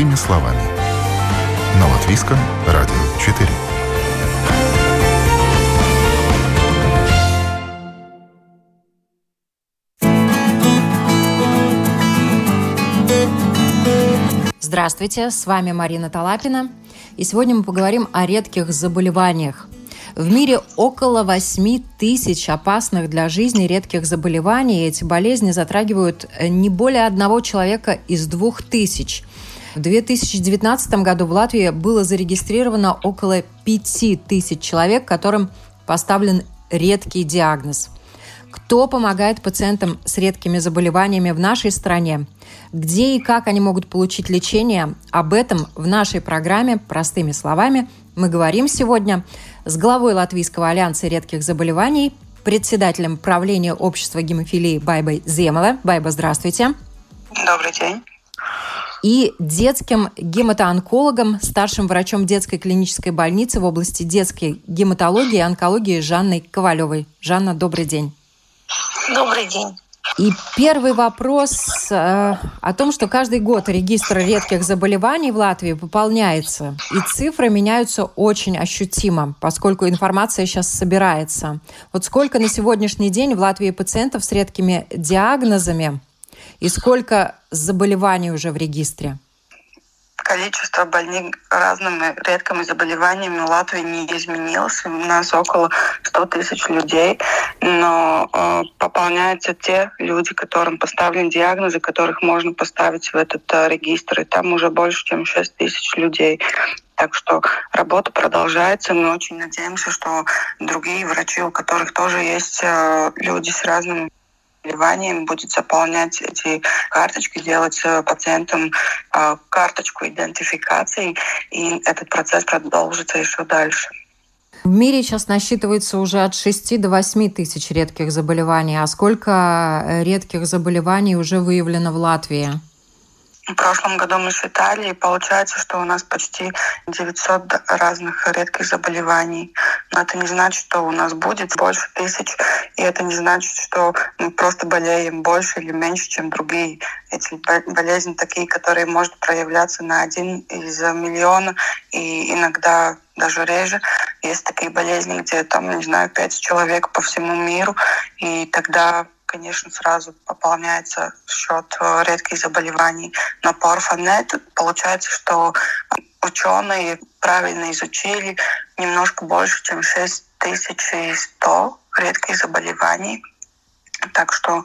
Простыми словами. На Латвийском радио 4. Здравствуйте, с вами Марина Талапина. И сегодня мы поговорим о редких заболеваниях. В мире около 8 тысяч опасных для жизни редких заболеваний. Эти болезни затрагивают не более одного человека из двух тысяч. В 2019 году в Латвии было зарегистрировано около 5 тысяч человек, которым поставлен редкий диагноз – кто помогает пациентам с редкими заболеваниями в нашей стране, где и как они могут получить лечение, об этом в нашей программе «Простыми словами» мы говорим сегодня с главой Латвийского альянса редких заболеваний, председателем правления общества гемофилии Байбой Земела. Байба, здравствуйте. Добрый день и детским гематоонкологом, старшим врачом детской клинической больницы в области детской гематологии и онкологии Жанной Ковалевой. Жанна, добрый день. Добрый день. И первый вопрос э, о том, что каждый год регистр редких заболеваний в Латвии пополняется, и цифры меняются очень ощутимо, поскольку информация сейчас собирается. Вот сколько на сегодняшний день в Латвии пациентов с редкими диагнозами и сколько заболеваний уже в регистре? количество больных разными редкими заболеваниями в Латвии не изменилось. У нас около 100 тысяч людей, но э, пополняются те люди, которым поставлен диагнозы, которых можно поставить в этот э, регистр. И там уже больше, чем 6 тысяч людей. Так что работа продолжается. Мы очень надеемся, что другие врачи, у которых тоже есть э, люди с разными заболеванием будет заполнять эти карточки, делать э, пациентам э, карточку идентификации, и этот процесс продолжится еще дальше. В мире сейчас насчитывается уже от 6 до 8 тысяч редких заболеваний. А сколько э, редких заболеваний уже выявлено в Латвии? В прошлом году мы считали, и получается, что у нас почти 900 разных редких заболеваний. Но это не значит, что у нас будет больше тысяч, и это не значит, что мы просто болеем больше или меньше, чем другие. Эти болезни такие, которые могут проявляться на один из миллиона, и иногда даже реже. Есть такие болезни, где там, не знаю, пять человек по всему миру, и тогда конечно, сразу пополняется счет э, редких заболеваний. Но по Орфанет получается, что ученые правильно изучили немножко больше, чем 6100 редких заболеваний. Так что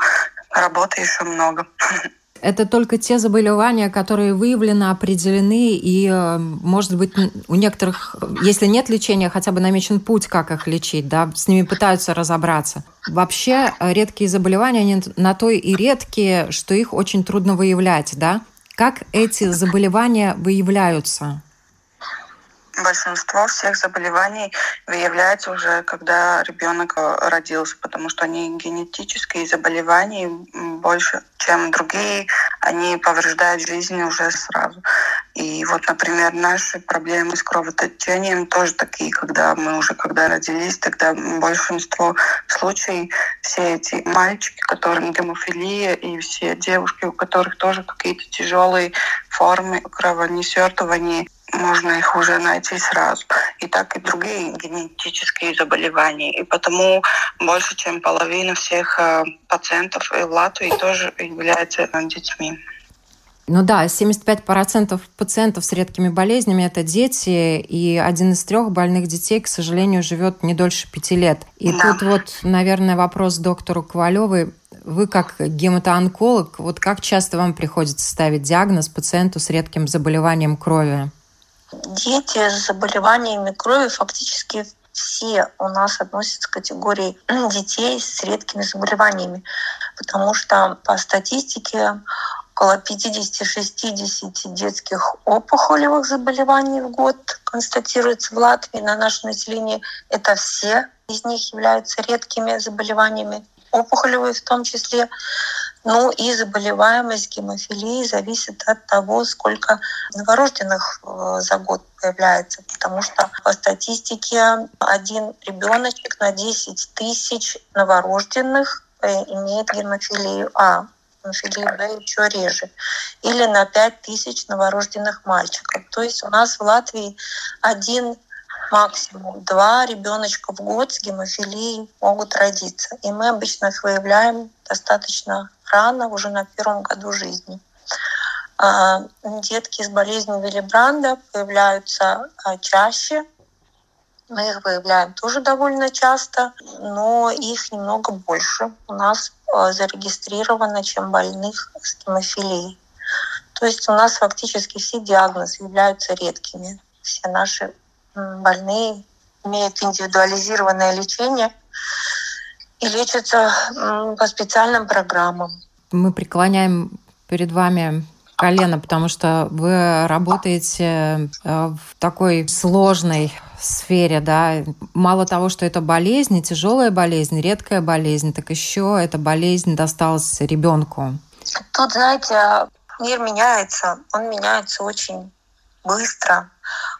работы еще много. Это только те заболевания, которые выявлены, определены, и, э, может быть, у некоторых, если нет лечения, хотя бы намечен путь, как их лечить, да, с ними пытаются разобраться. Вообще, э, редкие заболевания, они на то и редкие, что их очень трудно выявлять, да? Как эти заболевания выявляются? Большинство всех заболеваний выявляется уже, когда ребенок э, родился, потому что они генетические заболевания больше, чем другие, они повреждают жизнь уже сразу. И вот, например, наши проблемы с кровотечением тоже такие, когда мы уже когда родились, тогда большинство случаев все эти мальчики, которым гемофилия, и все девушки, у которых тоже какие-то тяжелые формы кровонесертывания, можно их уже найти сразу. И так и другие генетические заболевания. И потому больше, чем половина всех э, пациентов в Латвии тоже являются э, детьми. Ну да, 75% пациентов с редкими болезнями – это дети, и один из трех больных детей, к сожалению, живет не дольше пяти лет. И да. тут вот, наверное, вопрос доктору Ковалевой. Вы как гематоонколог, вот как часто вам приходится ставить диагноз пациенту с редким заболеванием крови? Дети с заболеваниями крови фактически все у нас относятся к категории детей с редкими заболеваниями, потому что по статистике около 50-60 детских опухолевых заболеваний в год констатируется в Латвии на нашем населении. Это все из них являются редкими заболеваниями, опухолевые в том числе. Ну и заболеваемость гемофилии зависит от того, сколько новорожденных э, за год появляется, потому что по статистике один ребеночек на 10 тысяч новорожденных э, имеет гемофилию А. гемофилии Б еще реже. Или на 5 тысяч новорожденных мальчиков. То есть у нас в Латвии один максимум два ребеночка в год с гемофилией могут родиться. И мы обычно их выявляем достаточно рано, уже на первом году жизни. А, детки с болезнью Виллибранда появляются а, чаще. Мы их выявляем тоже довольно часто, но их немного больше у нас а, зарегистрировано, чем больных с гемофилией. То есть у нас фактически все диагнозы являются редкими. Все наши больные имеют индивидуализированное лечение и лечатся по специальным программам. Мы преклоняем перед вами колено, потому что вы работаете э, в такой сложной сфере, да, мало того, что это болезнь, тяжелая болезнь, редкая болезнь, так еще эта болезнь досталась ребенку. Тут, знаете, мир меняется, он меняется очень быстро.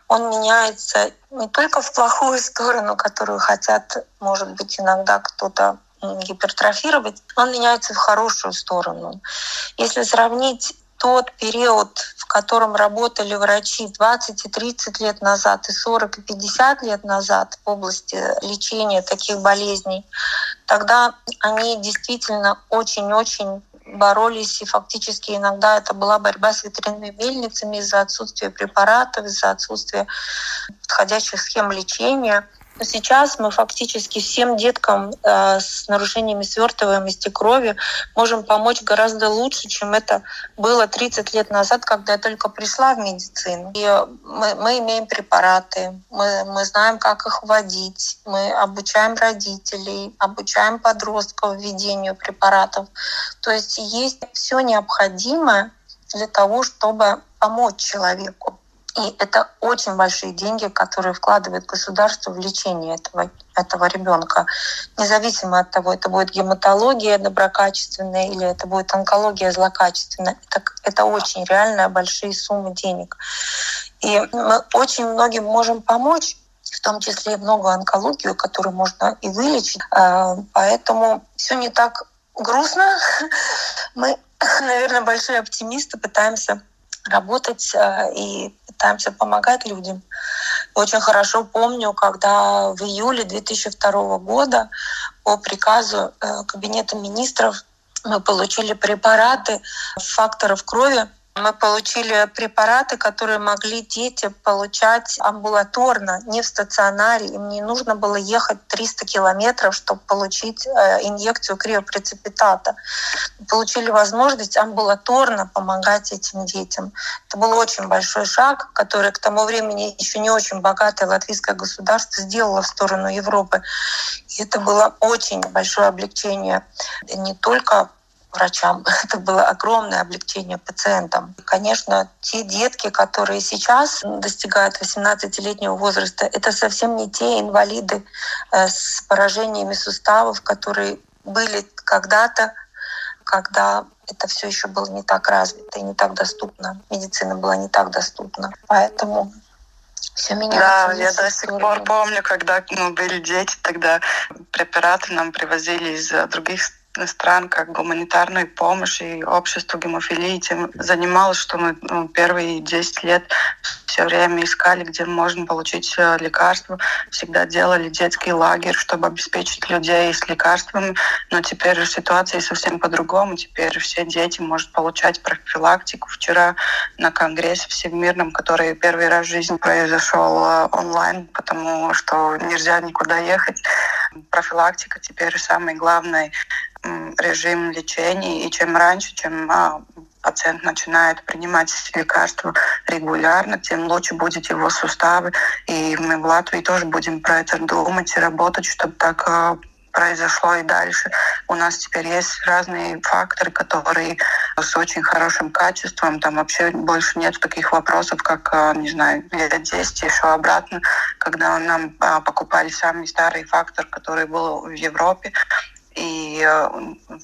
Он меняется не только в плохую сторону, которую хотят, может быть, иногда кто-то гипертрофировать, он меняется в хорошую сторону. Если сравнить тот период, в котором работали врачи 20 и 30 лет назад, и 40 и 50 лет назад в области лечения таких болезней, тогда они действительно очень-очень боролись, и фактически иногда это была борьба с ветряными мельницами из-за отсутствия препаратов, из-за отсутствия подходящих схем лечения. Сейчас мы фактически всем деткам э, с нарушениями свертываемости крови можем помочь гораздо лучше, чем это было 30 лет назад, когда я только пришла в медицину. И мы, мы имеем препараты, мы, мы знаем, как их вводить, мы обучаем родителей, обучаем подростков введению препаратов. То есть есть все необходимое для того, чтобы помочь человеку. И это очень большие деньги, которые вкладывает государство в лечение этого, этого ребенка. Независимо от того, это будет гематология доброкачественная или это будет онкология злокачественная. Это, это очень реальные большие суммы денег. И мы очень многим можем помочь, в том числе и много онкологию, которую можно и вылечить. А, поэтому все не так грустно. Мы, наверное, большие оптимисты, пытаемся работать э, и пытаемся помогать людям. Очень хорошо помню, когда в июле 2002 года по приказу э, Кабинета министров мы получили препараты факторов крови, мы получили препараты, которые могли дети получать амбулаторно, не в стационаре. Им не нужно было ехать 300 километров, чтобы получить э, инъекцию криопрецепитата. Получили возможность амбулаторно помогать этим детям. Это был очень большой шаг, который к тому времени еще не очень богатое латвийское государство сделало в сторону Европы. И это было очень большое облегчение не только врачам. Это было огромное облегчение пациентам. Конечно, те детки, которые сейчас достигают 18-летнего возраста, это совсем не те инвалиды э, с поражениями суставов, которые были когда-то, когда это все еще было не так развито и не так доступно. Медицина была не так доступна. Поэтому все меняется. Да, я до сих пор помню, когда ну, были дети, тогда препараты нам привозили из других стран как гуманитарную помощь и общество гемофилии тем занималось, что мы ну, первые 10 лет все время искали, где можно получить э, лекарства. Всегда делали детский лагерь, чтобы обеспечить людей с лекарствами. Но теперь ситуация совсем по-другому. Теперь все дети могут получать профилактику. Вчера на конгрессе всемирном, который первый раз в жизни произошел э, онлайн, потому что нельзя никуда ехать, профилактика теперь самый главный режим лечения, и чем раньше, чем а, пациент начинает принимать лекарства регулярно, тем лучше будет его суставы. И мы в Латвии тоже будем про это думать и работать, чтобы так а, произошло и дальше. У нас теперь есть разные факторы, которые с очень хорошим качеством. Там вообще больше нет таких вопросов, как, а, не знаю, лет 10 еще обратно, когда нам покупали самый старый фактор, который был в Европе. И э,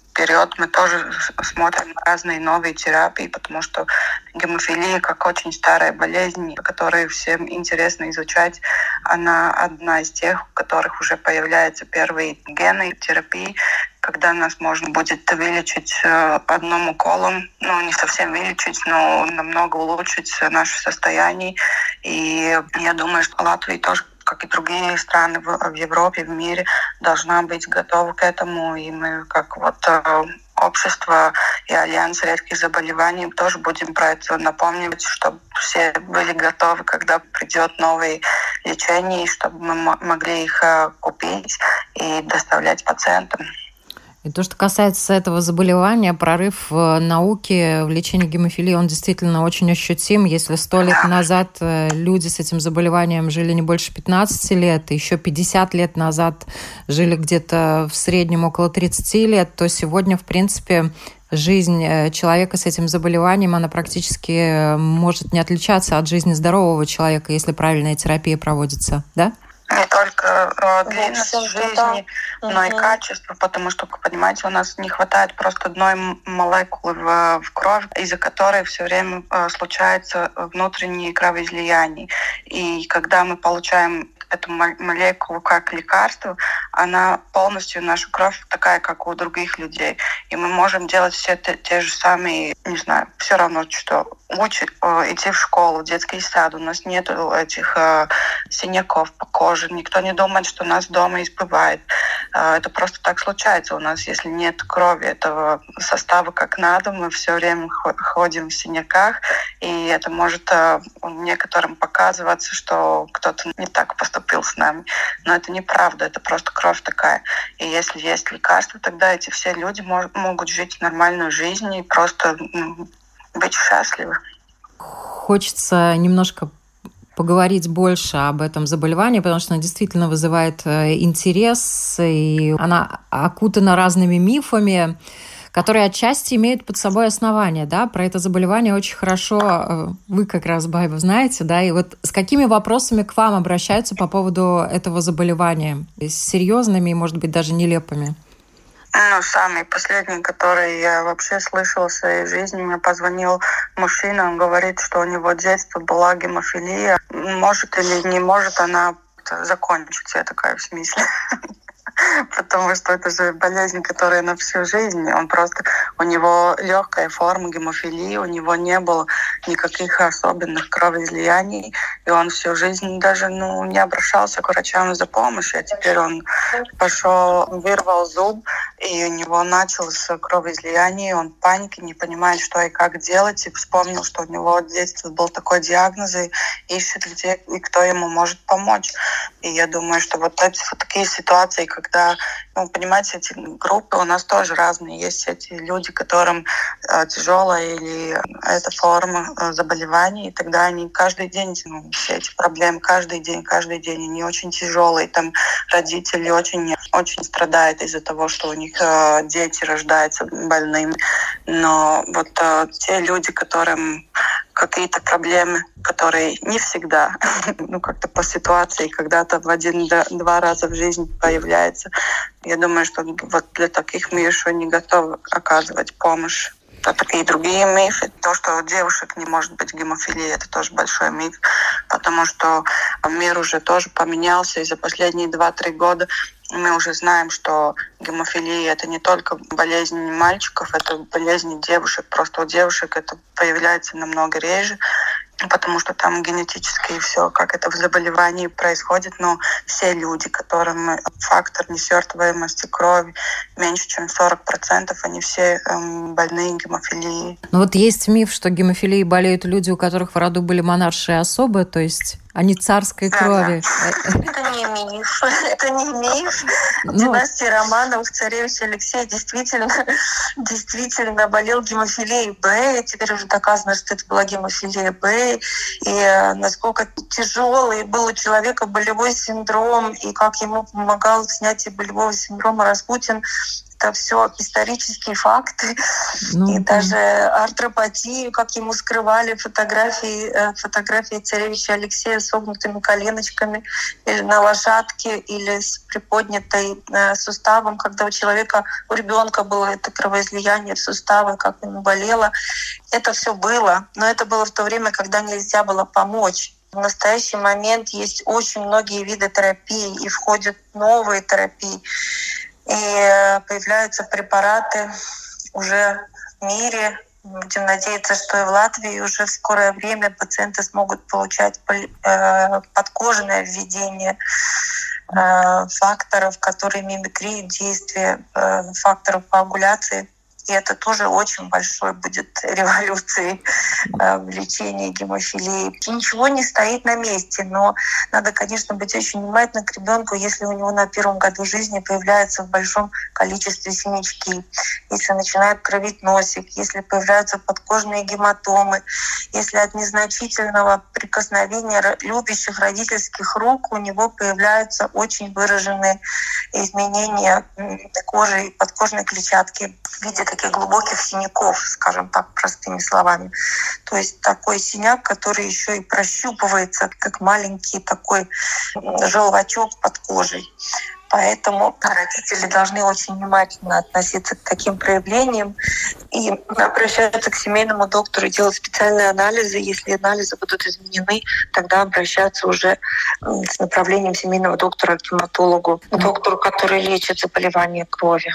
вперед мы тоже смотрим разные новые терапии, потому что гемофилия, как очень старая болезнь, которую всем интересно изучать, она одна из тех, у которых уже появляются первые гены терапии. когда нас можно будет вылечить э, одним уколом, ну, не совсем вылечить, но намного улучшить наше состояние. И я думаю, что Латвия тоже как и другие страны в, в Европе, в мире, должна быть готова к этому. И мы, как вот э, общество и Альянс редких заболеваний тоже будем про это напомнить, чтобы все были готовы, когда придет новое лечение, и чтобы мы могли их э, купить и доставлять пациентам. И то, что касается этого заболевания, прорыв в науке в лечении гемофилии, он действительно очень ощутим. Если сто лет назад э, люди с этим заболеванием жили не больше 15 лет, еще 50 лет назад жили где-то в среднем около 30 лет, то сегодня, в принципе, жизнь э, человека с этим заболеванием, она практически э, может не отличаться от жизни здорового человека, если правильная терапия проводится, да? Не только э, длинность жизни, но и качество, потому что, понимаете, у нас не хватает просто одной молекулы в, в крови, из-за которой все время э, случается внутренние кровоизлияния. И когда мы получаем эту молекулу как лекарство, она полностью наша кровь такая, как у других людей. И мы можем делать все те, те же самые, не знаю, все равно что, учить, э, идти в школу, в детский сад. У нас нет этих э, синяков по коже. Никто не думает, что нас дома избывает. Э, это просто так случается у нас. Если нет крови этого состава как надо, мы все время ходим в синяках, и это может э, некоторым показываться, что кто-то не так поступил с нами. Но это неправда, это просто кровь такая. И если есть лекарства, тогда эти все люди могут жить нормальную жизнь и просто быть счастливы. Хочется немножко поговорить больше об этом заболевании, потому что она действительно вызывает э, интерес, и она окутана разными мифами которые отчасти имеют под собой основания, да, про это заболевание очень хорошо э, вы как раз, Байба, знаете, да, и вот с какими вопросами к вам обращаются по поводу этого заболевания? С серьезными и, может быть, даже нелепыми? Ну, самый последний, который я вообще слышала в своей жизни, мне позвонил мужчина, он говорит, что у него детство была гемофилия. Может или не может она закончится, я такая в смысле. потому что это же болезнь, которая на всю жизнь. Он просто, у него легкая форма гемофилии, у него не было никаких особенных кровоизлияний, и он всю жизнь даже ну, не обращался к врачам за помощью. А теперь он пошел, вырвал зуб, и у него началось кровоизлияние, он в панике, не понимает, что и как делать, и вспомнил, что у него в детстве был такой диагноз, и ищет, где и кто ему может помочь. И я думаю, что вот эти вот такие ситуации, когда, ну, понимаете, эти группы у нас тоже разные. Есть эти люди, которым э, тяжелая или эта форма э, заболевания, и тогда они каждый день, ну, все эти проблемы, каждый день, каждый день, они очень тяжелые. Там родители очень, очень страдают из-за того, что у них э, дети рождаются больными. Но вот э, те люди, которым какие-то проблемы, которые не всегда, ну как-то по ситуации, когда-то в один-два раза в жизни появляется. Я думаю, что вот для таких мы еще не готовы оказывать помощь. А такие другие мифы. То, что у девушек не может быть гемофилии, это тоже большой миф, потому что мир уже тоже поменялся, и за последние 2-3 года мы уже знаем, что гемофилия это не только болезнь мальчиков, это болезнь девушек. Просто у девушек это появляется намного реже потому что там генетически все, как это в заболевании происходит, но все люди, которым фактор несвертываемости крови меньше, чем 40%, они все эм, больные гемофилией. Ну вот есть миф, что гемофилией болеют люди, у которых в роду были монаршие особы, то есть они царской крови. Это не миф. Это не миф. Ну, Династия Романовых царевич Алексей действительно, действительно болел гемофилией Б. Теперь уже доказано, что это была гемофилия Б. И э, насколько тяжелый был у человека болевой синдром, и как ему помогал в снятии болевого синдрома Распутин, это все исторические факты. Ну, и да. даже артропатию, как ему скрывали фотографии, э, фотографии царевича Алексея с согнутыми коленочками или на лошадке, или с приподнятой э, суставом, когда у человека, у ребенка было это кровоизлияние в суставы, как ему болело. Это все было, но это было в то время, когда нельзя было помочь. В настоящий момент есть очень многие виды терапии, и входят новые терапии. И появляются препараты уже в мире, Будем надеяться, что и в Латвии уже в скорое время пациенты смогут получать э, подкожное введение э, факторов, которые мимикрируют действие э, факторов коагуляции и это тоже очень большой будет революцией э, в лечении гемофилии. Ничего не стоит на месте, но надо, конечно, быть очень внимательным к ребенку, если у него на первом году жизни появляется в большом количестве синячки, если начинает кровить носик, если появляются подкожные гематомы, если от незначительного прикосновения любящих родительских рук у него появляются очень выраженные изменения кожи и подкожной клетчатки в виде таких глубоких синяков, скажем так, простыми словами. То есть такой синяк, который еще и прощупывается, как маленький такой желвачок под кожей. Поэтому родители должны очень внимательно относиться к таким проявлениям и обращаться к семейному доктору, делать специальные анализы. Если анализы будут изменены, тогда обращаться уже с направлением семейного доктора к гематологу, к доктору, который лечит заболевания крови.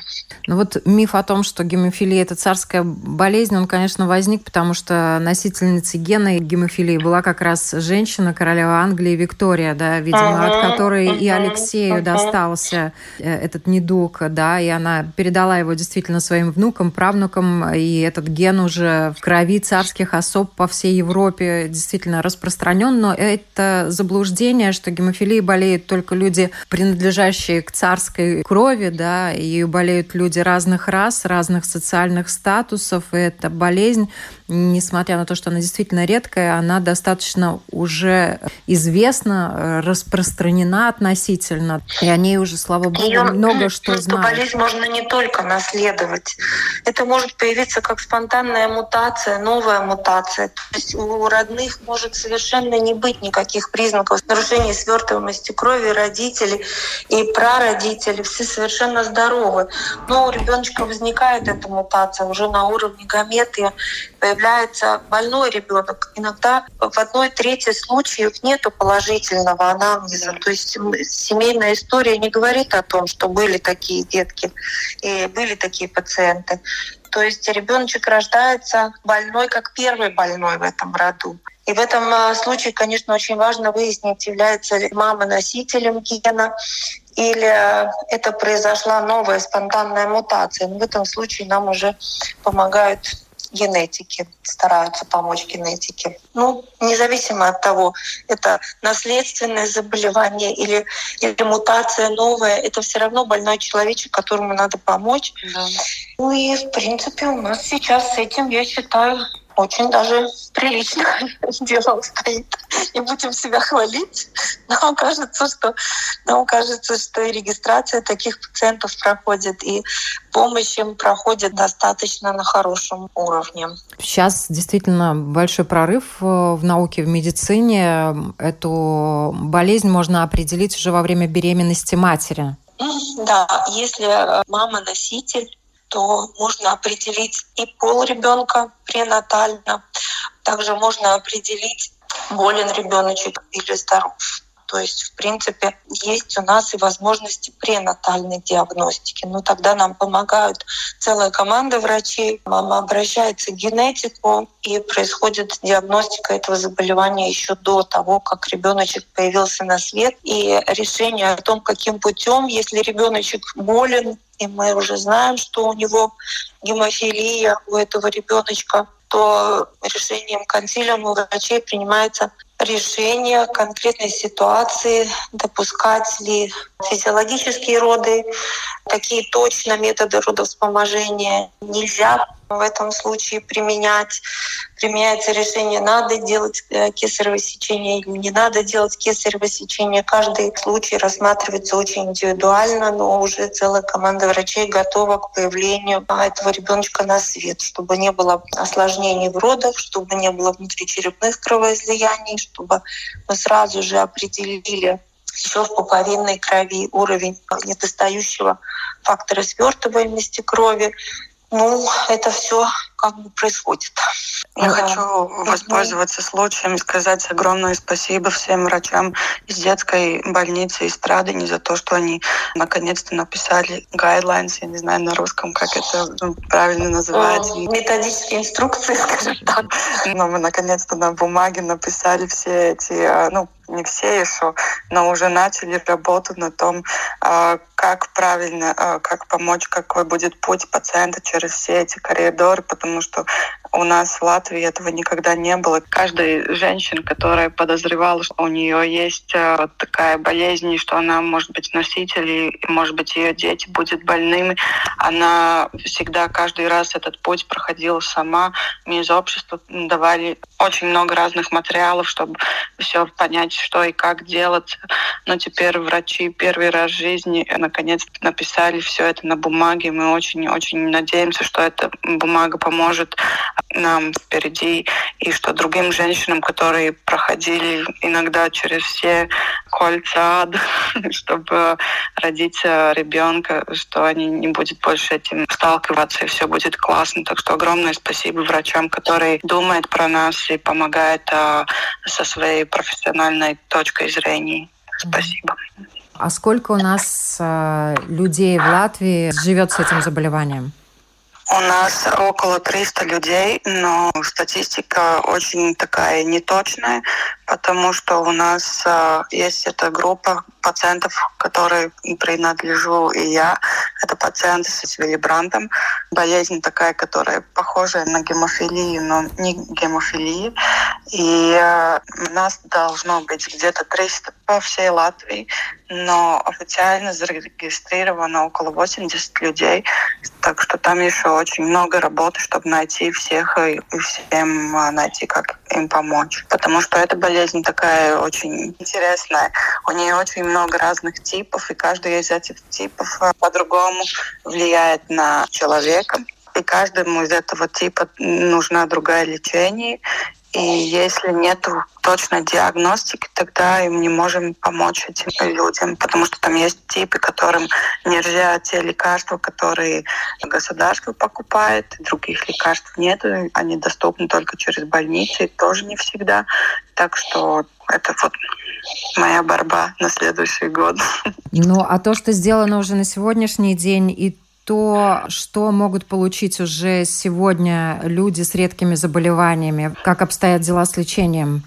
Ну вот миф о том, что гемофилия – это царская болезнь, он, конечно, возник, потому что носительницей гена гемофилии была как раз женщина, королева Англии Виктория, да, видимо, uh-huh, от которой uh-huh, и Алексею uh-huh. досталось передался э, этот недуг, да, и она передала его действительно своим внукам, правнукам, и этот ген уже в крови царских особ по всей Европе действительно распространен, но это заблуждение, что гемофилией болеют только люди, принадлежащие к царской крови, да, и болеют люди разных рас, разных социальных статусов, и эта болезнь несмотря на то, что она действительно редкая, она достаточно уже известна, э, распространена относительно, и о ней уже, слава богу, Ее, много что знают. болезнь можно не только наследовать. Это может появиться как спонтанная мутация, новая мутация. То есть у родных может совершенно не быть никаких признаков нарушения свертываемости крови родителей и прародители. Все совершенно здоровы. Но у ребеночка возникает эта мутация уже на уровне гаметы, появляется больной ребенок. Иногда в одной трети случаев нету положительного анамнеза. То есть семейная история не говорит о том, что были такие детки и были такие пациенты. То есть ребеночек рождается больной, как первый больной в этом роду. И в этом э, случае, конечно, очень важно выяснить, является ли мама носителем гена или это произошла новая спонтанная мутация. Но в этом случае нам уже помогают генетики, стараются помочь генетике. Ну, независимо от того, это наследственное заболевание или, или мутация новая, это все равно больной человечек, которому надо помочь. Да. Ну и, в принципе, у нас сейчас с этим, я считаю, очень даже прилично дело стоит. Не будем себя хвалить, но кажется, что, но кажется, что и регистрация таких пациентов проходит, и помощь им проходит достаточно на хорошем уровне. Сейчас действительно большой прорыв э, в науке, в медицине. Эту болезнь можно определить уже во время беременности матери. Да, если мама носитель то можно определить и пол ребенка пренатально. Также можно определить, болен ребеночек или здоров. То есть, в принципе, есть у нас и возможности пренатальной диагностики. Но тогда нам помогают целая команда врачей. Мама обращается к генетику, и происходит диагностика этого заболевания еще до того, как ребеночек появился на свет. И решение о том, каким путем, если ребеночек болен, и мы уже знаем, что у него гемофилия у этого ребеночка, то решением консилиума врачей принимается решение конкретной ситуации, допускать ли физиологические роды, какие точно методы родовспоможения нельзя в этом случае применять. Применяется решение, надо делать э, кесарево сечение или не надо делать кесарево сечение. Каждый случай рассматривается очень индивидуально, но уже целая команда врачей готова к появлению этого ребеночка на свет, чтобы не было осложнений в родах, чтобы не было внутричерепных кровоизлияний, чтобы мы сразу же определили еще в пуповинной крови уровень недостающего фактора свертываемости крови. Ну, это все как бы происходит. Я хочу воспользоваться случаем и сказать огромное спасибо всем врачам из детской больницы из Страдани за то, что они наконец-то написали guidelines, я не знаю на русском, как это ну, правильно называется. Методические инструкции, скажем так. Но мы наконец-то на бумаге написали все эти, а, ну, не все еще, но уже начали работу на том, а, как правильно, а, как помочь, какой будет путь пациента через все эти коридоры, потому что у нас в Латвии этого никогда не было. Каждая женщина, которая подозревала, что у нее есть а, такая болезнь, что она может быть носителем, и, может быть, ее дети будут больными, она всегда каждый раз этот путь проходила сама. Мы из общества давали очень много разных материалов, чтобы все понять, что и как делать. Но теперь врачи первый раз в жизни наконец написали все это на бумаге. Мы очень-очень надеемся, что эта бумага поможет нам впереди и что другим женщинам, которые проходили иногда через все кольца ада, чтобы родить ребенка, что они не будут больше этим сталкиваться, и все будет классно. Так что огромное спасибо врачам, которые думают про нас и помогают а, со своей профессиональной точкой зрения. Спасибо. А сколько у нас э, людей в Латвии живет с этим заболеванием? У нас около 300 людей, но статистика очень такая неточная, потому что у нас э, есть эта группа пациентов, которой принадлежу и я. Это пациенты с Виллибрантом. Болезнь такая, которая похожа на гемофилию, но не гемофилия. И э, нас должно быть где-то 300 по всей Латвии, но официально зарегистрировано около 80 людей. Так что там еще очень много работы, чтобы найти всех и всем э, найти, как им помочь. Потому что эта болезнь такая очень интересная. У нее очень много разных типов, и каждый из этих типов э, по-другому влияет на человека. И каждому из этого типа нужна другая лечение. И если нет точной диагностики, тогда им не можем помочь этим людям, потому что там есть типы, которым нельзя те лекарства, которые государство покупает, других лекарств нет, они доступны только через больницы, тоже не всегда. Так что это вот моя борьба на следующий год. Ну, а то, что сделано уже на сегодняшний день, и то, что могут получить уже сегодня люди с редкими заболеваниями? Как обстоят дела с лечением?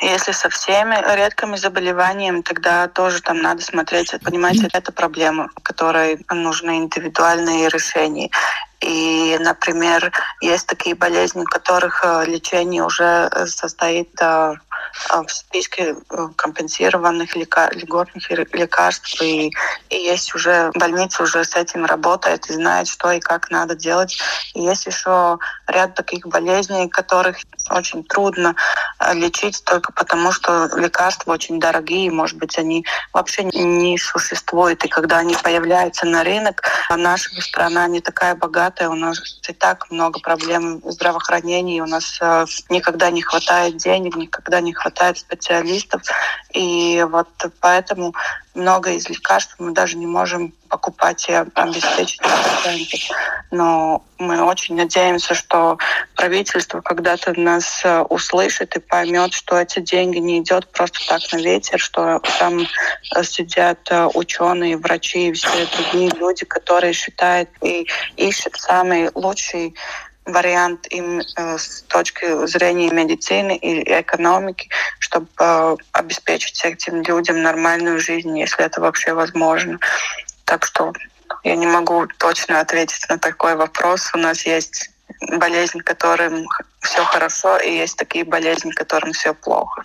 Если со всеми редкими заболеваниями, тогда тоже там надо смотреть. Понимаете, это проблема, которой нужны индивидуальные решения. И, например, есть такие болезни, у которых э, лечение уже э, состоит э, в списке компенсированных лекар... льготных лекарств. И, и есть уже больница уже с этим работает и знает, что и как надо делать. И есть еще ряд таких болезней, которых очень трудно лечить только потому, что лекарства очень дорогие, может быть, они вообще не существуют. И когда они появляются на рынок, а наша страна не такая богатая, у нас и так много проблем здравоохранения, у нас э, никогда не хватает денег, никогда не хватает специалистов. И вот поэтому много из лекарств мы даже не можем покупать и обеспечить пациентов. Но мы очень надеемся, что правительство когда-то нас э, услышит и поймет, что эти деньги не идет просто так на ветер, что там э, сидят э, ученые, врачи и все другие люди, которые считают и ищут самый лучший вариант им э, с точки зрения медицины и экономики, чтобы э, обеспечить этим людям нормальную жизнь, если это вообще возможно. Так что я не могу точно ответить на такой вопрос. У нас есть болезнь, которым все хорошо, и есть такие болезни, которым все плохо.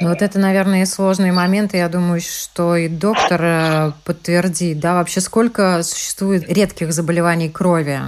Вот это, наверное, сложные моменты. Я думаю, что и доктор э, подтвердит, да, вообще сколько существует редких заболеваний крови?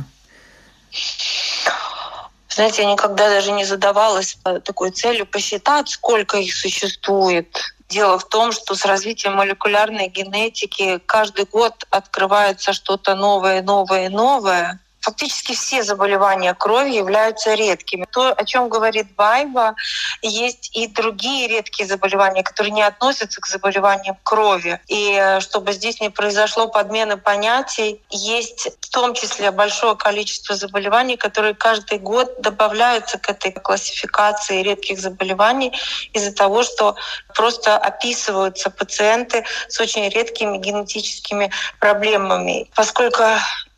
Знаете, я никогда даже не задавалась такой целью посчитать, сколько их существует. Дело в том, что с развитием молекулярной генетики каждый год открывается что-то новое, новое, новое. Фактически все заболевания крови являются редкими. То, о чем говорит Байба, есть и другие редкие заболевания, которые не относятся к заболеваниям крови. И э, чтобы здесь не произошло подмены понятий, есть в том числе большое количество заболеваний, которые каждый год добавляются к этой классификации редких заболеваний из-за того, что просто описываются пациенты с очень редкими генетическими проблемами. Поскольку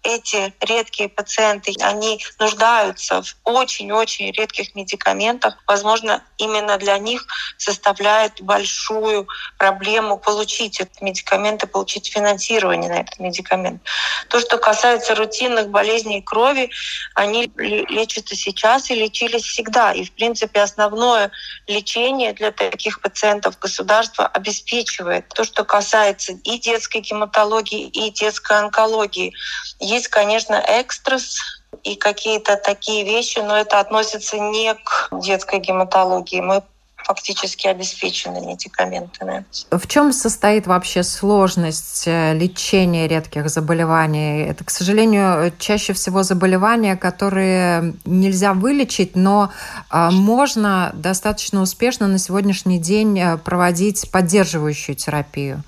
эти редкие пациенты, они нуждаются в очень-очень редких медикаментах. Возможно, именно для них составляет большую проблему получить этот медикамент и получить финансирование на этот медикамент. То, что касается рутинных болезней крови, они лечатся сейчас и лечились всегда. И, в принципе, основное лечение для таких пациентов государство обеспечивает. То, что касается и детской гематологии, и детской онкологии, есть, конечно, экстрас, и какие-то такие вещи, но это относится не к детской гематологии. Мы фактически обеспечены медикаментами. В чем состоит вообще сложность э, лечения редких заболеваний? Это, к сожалению, чаще всего заболевания, которые нельзя вылечить, но э, можно достаточно успешно на сегодняшний день э, проводить поддерживающую терапию.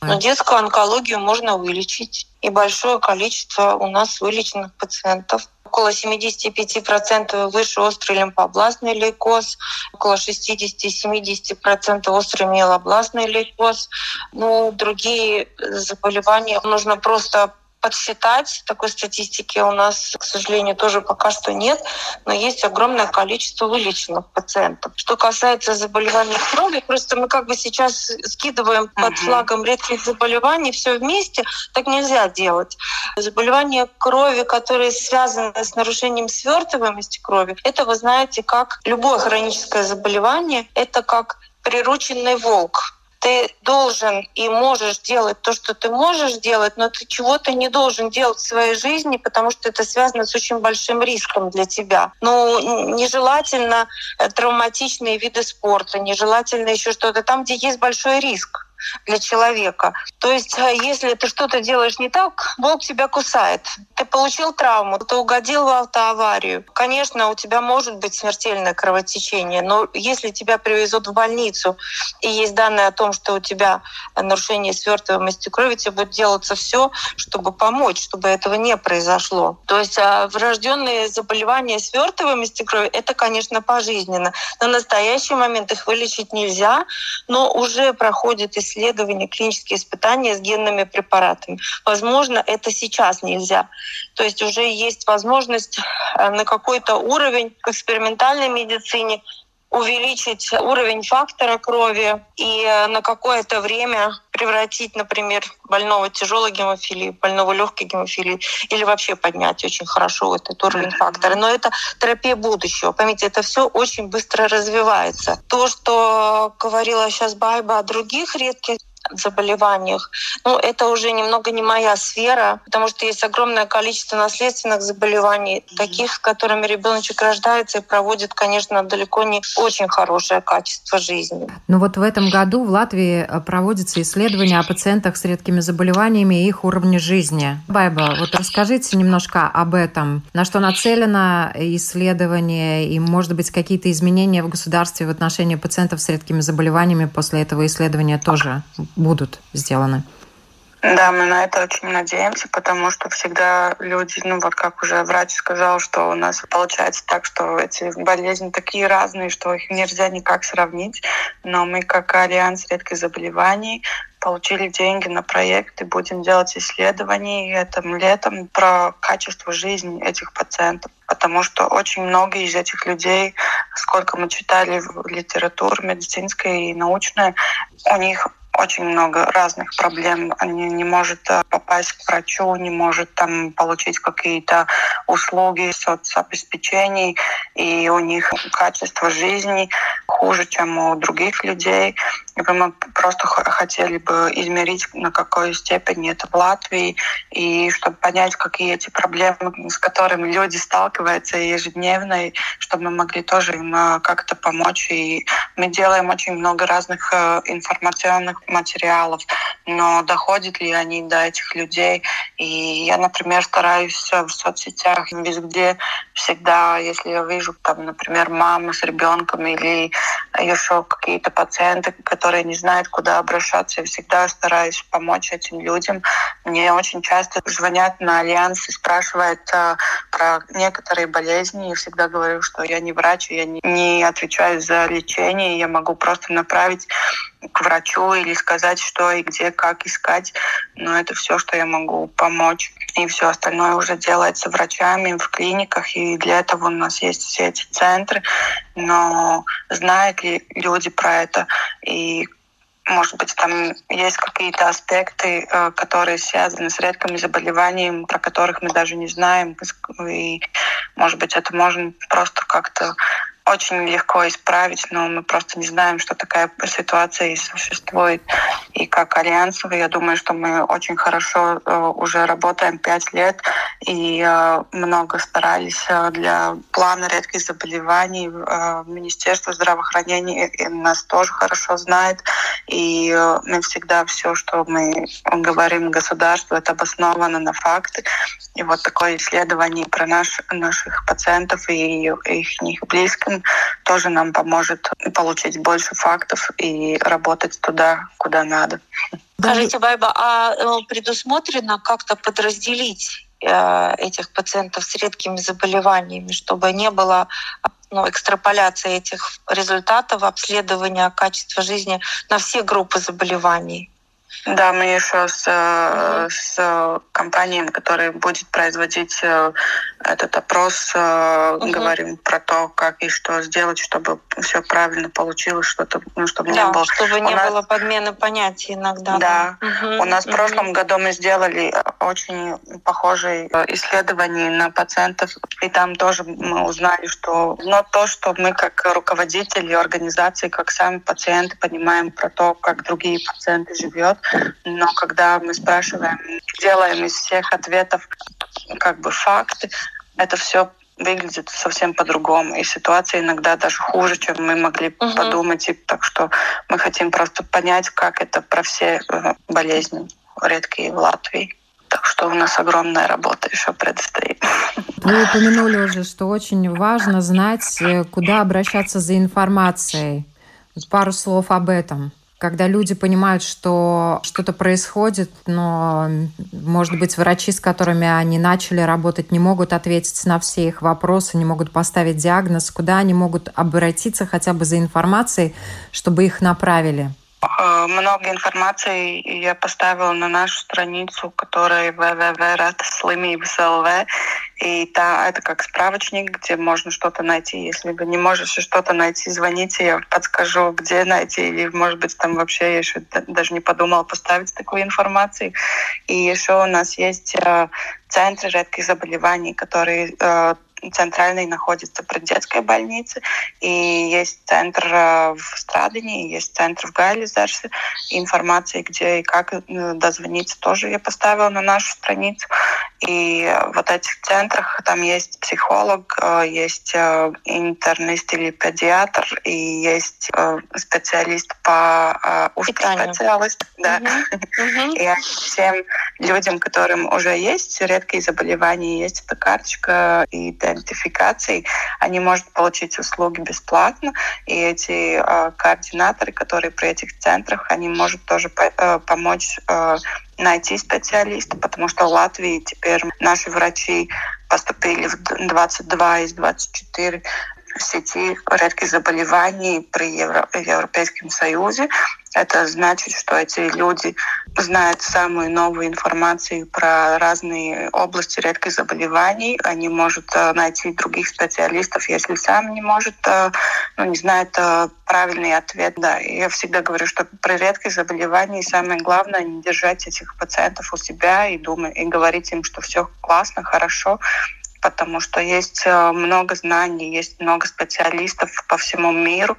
Но детскую онкологию можно вылечить. И большое количество у нас вылеченных пациентов. Около 75% выше острый лимфобластный лейкоз, около 60-70% острый миелобластный лейкоз. Ну, другие заболевания нужно просто подсчитать. Такой статистики у нас, к сожалению, тоже пока что нет, но есть огромное количество вылеченных пациентов. Что касается заболеваний крови, просто мы как бы сейчас скидываем под флагом редких заболеваний все вместе, так нельзя делать. Заболевания крови, которые связаны с нарушением свертываемости крови, это вы знаете, как любое хроническое заболевание, это как прирученный волк ты должен и можешь делать то, что ты можешь делать, но ты чего-то не должен делать в своей жизни, потому что это связано с очень большим риском для тебя. Ну, нежелательно э, травматичные виды спорта, нежелательно еще что-то там, где есть большой риск для человека. То есть, э, если ты что-то делаешь не так, Бог тебя кусает. Ты получил травму, ты угодил в автоаварию. Конечно, у тебя может быть смертельное кровотечение, но если тебя привезут в больницу и есть данные о том, что у тебя нарушение свертываемости крови, тебе будет делаться все, чтобы помочь, чтобы этого не произошло. То есть э, врожденные заболевания свертываемости крови это, конечно, пожизненно. На настоящий момент их вылечить нельзя, но уже проходит исследование исследования, клинические испытания с генными препаратами. Возможно, это сейчас нельзя. То есть уже есть возможность э, на какой-то уровень в экспериментальной медицине увеличить уровень фактора крови и э, на какое-то время превратить, например, больного тяжелой гемофилии, больного легкой гемофилии, или вообще поднять очень хорошо этот уровень фактора. Но это терапия будущего. Поймите, это все очень быстро развивается. То, что говорила сейчас Байба о других редких заболеваниях. Ну, это уже немного не моя сфера, потому что есть огромное количество наследственных заболеваний, таких, с которыми ребеночек рождается и проводит, конечно, далеко не очень хорошее качество жизни. Ну вот в этом году в Латвии э, проводится исследование о пациентах с редкими заболеваниями и их уровне жизни. Байба, вот расскажите немножко об этом. На что нацелено исследование и, может быть, какие-то изменения в государстве в отношении пациентов с редкими заболеваниями после этого исследования тоже будут сделаны. Да, мы на это очень надеемся, потому что всегда люди, ну вот как уже врач сказал, что у нас получается так, что эти болезни такие разные, что их нельзя никак сравнить. Но мы как Альянс редких заболеваний получили деньги на проект и будем делать исследования этим летом про качество жизни этих пациентов. Потому что очень много из этих людей, сколько мы читали в литературе медицинской и научной, у них очень много разных проблем. Они не может э, попасть к врачу, не может там получить какие-то услуги соцобеспечений, и у них качество жизни хуже, чем у других людей. И мы просто хотели бы измерить, на какой степени это в Латвии, и чтобы понять, какие эти проблемы, с которыми люди сталкиваются ежедневно, и чтобы мы могли тоже им э, как-то помочь. И мы делаем очень много разных э, информационных материалов, но доходят ли они до этих людей? И я, например, стараюсь в соцсетях везде всегда, если я вижу, там, например, маму с ребенком или еще какие-то пациенты, которые не знают, куда обращаться, я всегда стараюсь помочь этим людям. Мне очень часто звонят на Альянс и спрашивают а, про некоторые болезни. Я всегда говорю, что я не врач, я не, не отвечаю за лечение, я могу просто направить к врачу или сказать, что и где, как искать. Но это все, что я могу помочь. И все остальное уже делается врачами в клиниках. И для этого у нас есть все эти центры. Но знают ли люди про это? И может быть, там есть какие-то аспекты, э, которые связаны с редкими заболеваниями, про которых мы даже не знаем. И, может быть, это можно просто как-то очень легко исправить, но мы просто не знаем, что такая ситуация и существует. И как альянсовый, я думаю, что мы очень хорошо э, уже работаем пять лет и э, много старались э, для плана редких заболеваний. Министерство здравоохранения нас тоже хорошо знает. И мы всегда все, что мы говорим государству, это обосновано на факты. И вот такое исследование про наш, наших пациентов и их тоже нам поможет получить больше фактов и работать туда, куда надо. Скажите, Байба, а э, предусмотрено как-то подразделить э, этих пациентов с редкими заболеваниями, чтобы не было ну, экстраполяции этих результатов обследования качества жизни на все группы заболеваний? Да, мы еще с, mm-hmm. с компанией, которая будет производить э, этот опрос, mm-hmm. говорим про то, как и что сделать, чтобы все правильно получилось, что-то, ну, чтобы да, не было. Чтобы не нас... было подмены понятий иногда. Да. да. Mm-hmm. У нас mm-hmm. в прошлом году мы сделали очень похожие исследования на пациентов, и там тоже мы узнали, что но то, что мы как руководители организации, как сами пациенты понимаем про то, как другие пациенты но когда мы спрашиваем, делаем из всех ответов как бы факты, это все выглядит совсем по-другому. И ситуация иногда даже хуже, чем мы могли угу. подумать. И так что мы хотим просто понять, как это про все э, болезни редкие в Латвии. Так что у нас огромная работа еще предстоит. Вы упомянули уже, что очень важно знать, э, куда обращаться за информацией. Пару слов об этом когда люди понимают, что что-то происходит, но, может быть, врачи, с которыми они начали работать, не могут ответить на все их вопросы, не могут поставить диагноз, куда они могут обратиться хотя бы за информацией, чтобы их направили? Э, много информации я поставила на нашу страницу, которая www.slimības.lv. И та, это как справочник, где можно что-то найти. Если вы не можете что-то найти, звоните, я подскажу, где найти. Или, может быть, там вообще я еще даже не подумала поставить такую информацию. И еще у нас есть э, центры редких заболеваний, которые э, центральный находится при детской больнице, и есть центр э, в Страдане, есть центр в Гайлизерсе. Информации, где и как э, дозвониться, тоже я поставила на нашу страницу. И в этих центрах там есть психолог, э, есть интернист или педиатр, и есть специалист по ушкоспециалист. Да. Угу. И всем людям, которым уже есть редкие заболевания, есть эта карточка и идентификацией, они могут получить услуги бесплатно. И эти э, координаторы, которые при этих центрах, они могут тоже э, помочь э, найти специалиста, потому что в Латвии теперь наши врачи поступили в 22 из 24 сети редких заболеваний при Евро Европейском Союзе. Это значит, что эти люди знают самую новую информацию про разные области редких заболеваний. Они могут э, найти других специалистов, если сам не может, э, ну, не знает э, правильный ответ. Да, я всегда говорю, что при редких заболеваниях самое главное не держать этих пациентов у себя и думать, и говорить им, что все классно, хорошо, потому что есть много знаний, есть много специалистов по всему миру,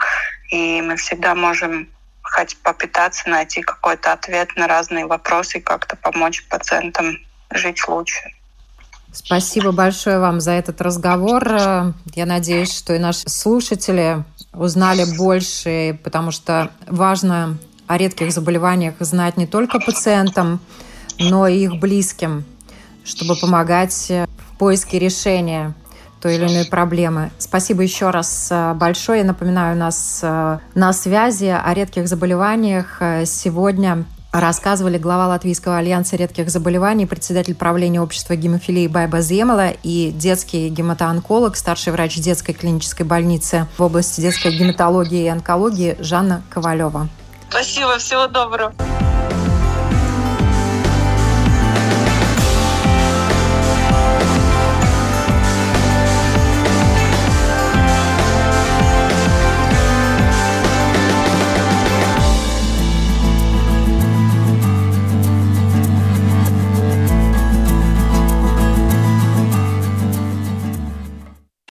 и мы всегда можем хоть попытаться найти какой-то ответ на разные вопросы и как-то помочь пациентам жить лучше. Спасибо большое вам за этот разговор. Я надеюсь, что и наши слушатели узнали больше, потому что важно о редких заболеваниях знать не только пациентам, но и их близким, чтобы помогать в поиске решения той или иной проблемы. Спасибо еще раз э, большое. Я напоминаю, у нас э, на связи о редких заболеваниях э, сегодня рассказывали глава Латвийского альянса редких заболеваний, председатель правления общества гемофилии Байба Земела и детский гематоонколог, старший врач детской клинической больницы в области детской гематологии и онкологии Жанна Ковалева. Спасибо, всего доброго.